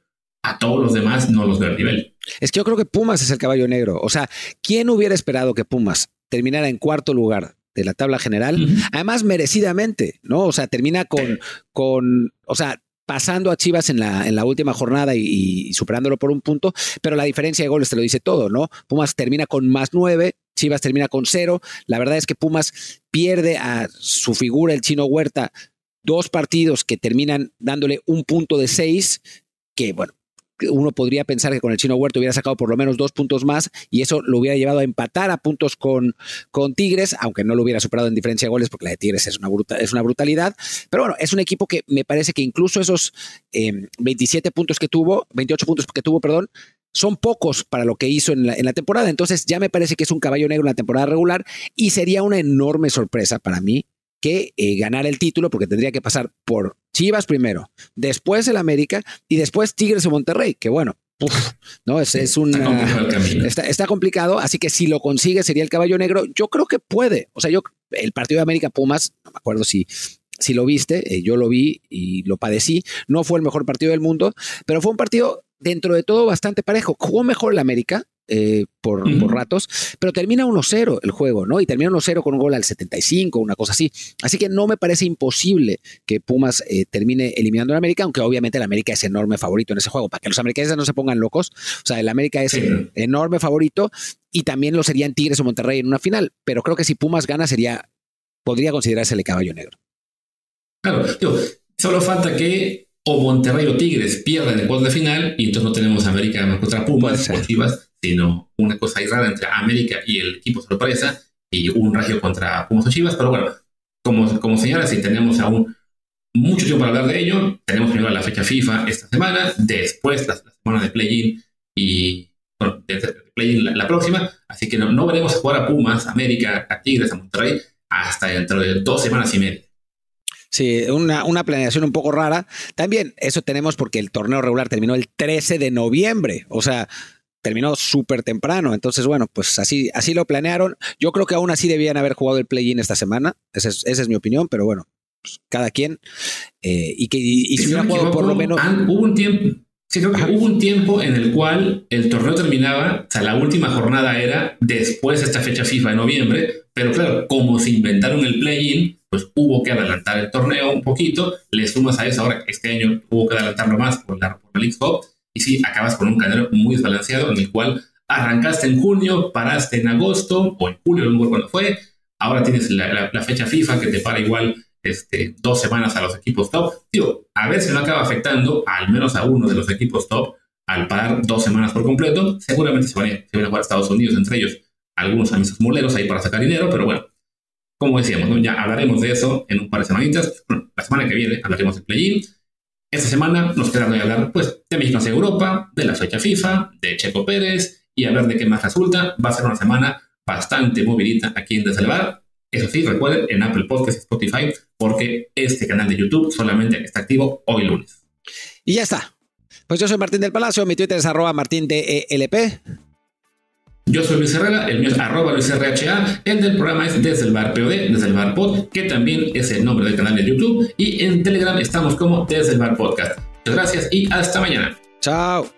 Speaker 2: a todos los demás no los veo al nivel.
Speaker 1: Es que yo creo que Pumas es el caballo negro. O sea, ¿quién hubiera esperado que Pumas terminara en cuarto lugar de la tabla general? Además, merecidamente, ¿no? O sea, termina con, con o sea, pasando a Chivas en la, en la última jornada y, superándolo por un punto, pero la diferencia de goles te lo dice todo, ¿no? Pumas termina con más nueve, Chivas termina con cero. La verdad es que Pumas pierde a su figura, el chino Huerta, dos partidos que terminan dándole un punto de seis, que bueno, uno podría pensar que con el Chino Huerto hubiera sacado por lo menos dos puntos más y eso lo hubiera llevado a empatar a puntos con, con Tigres, aunque no lo hubiera superado en diferencia de goles porque la de Tigres es una, es una brutalidad. Pero bueno, es un equipo que me parece que incluso esos 27 eh, puntos que tuvo, 28 puntos que tuvo, perdón, son pocos para lo que hizo en la, en la, temporada. Entonces ya me parece que es un caballo negro en la temporada regular y sería una enorme sorpresa para mí que eh, ganar el título porque tendría que pasar por Chivas primero, después el América y después Tigres o Monterrey, que bueno, no es, es un está, complicado, así que si lo consigue sería el caballo negro. Yo creo que puede. O sea, yo el partido de América Pumas, no me acuerdo si si lo viste, eh, yo lo vi y lo padecí. No fue el mejor partido del mundo, pero fue un partido dentro de todo bastante parejo. Jugó mejor el América, eh, por, ratos, pero termina 1-0 el juego, ¿no? Y termina 1-0 con un gol al 75, una cosa así. Así que no me parece imposible que Pumas eh, termine eliminando al América, aunque obviamente el América es enorme favorito en ese juego, para que los americanos no se pongan locos. O sea, el América es enorme favorito y también lo serían Tigres o Monterrey en una final, pero creo que si Pumas gana sería podría considerarse el caballo negro.
Speaker 2: Claro, solo falta que o Monterrey o Tigres pierdan el cuarto de final y entonces no tenemos América contra Pumas o Chivas, sino una cosa rara entre América y el equipo sorpresa y un regio contra Pumas o Chivas. Pero bueno, como, como señala, si tenemos aún mucho tiempo para hablar de ello, tenemos a la fecha FIFA esta semana, después la, semana de play-in y bueno, de, play-in la, próxima, así que no, no veremos jugar a Pumas, América, a Tigres, a Monterrey hasta dentro de dos semanas y media.
Speaker 1: Sí, una, una, planeación un poco rara. También eso tenemos porque el torneo regular terminó el 13 de noviembre, o sea, terminó súper temprano. Entonces, bueno, pues así, así lo planearon. Yo creo que aún así debían haber jugado el play-in esta semana. Esa es, esa es mi opinión, pero bueno, pues cada quien. Eh, y que y, si hubieran jugado por lo menos.
Speaker 2: hubo un tiempo. Sí, creo que hubo un tiempo en el cual el torneo terminaba, o sea, la última jornada era después de esta fecha FIFA de noviembre, pero claro, como se inventaron el play-in, pues hubo que adelantar el torneo un poquito, le sumas a eso ahora este año hubo que adelantarlo más por la, por la y sí, acabas con un calendario muy desbalanceado en el cual arrancaste en junio, paraste en agosto o en julio, no me cuándo fue, ahora tienes la, fecha FIFA que te para igual este, dos semanas a los equipos top. Tío, a ver si no acaba afectando al menos a uno de los equipos top al parar dos semanas por completo. Seguramente se van a, se van a jugar a Estados Unidos, entre ellos algunos amistosos moleros ahí para sacar dinero, pero bueno, como decíamos, ya hablaremos de eso en un par de semanitas. la semana que viene hablaremos del play-in. Esta semana nos queda de hablar pues, de México hacia Europa, de la fecha FIFA, de Checo Pérez y hablar de qué más resulta. Va a ser una semana bastante movidita aquí en Desde el Bar. Eso sí, recuerden, en Apple Podcasts y Spotify, porque este canal de YouTube solamente está activo hoy lunes.
Speaker 1: Y ya está. Pues yo soy Martín del Palacio, mi Twitter es arroba martindelp.
Speaker 2: Yo soy Luis Herrera, el mío es arroba Luis RHA, el del programa es desde el POD, desde el bar pod, que también es el nombre del canal de YouTube, y en Telegram estamos como desde podcast. Muchas gracias y hasta mañana.
Speaker 1: Chao.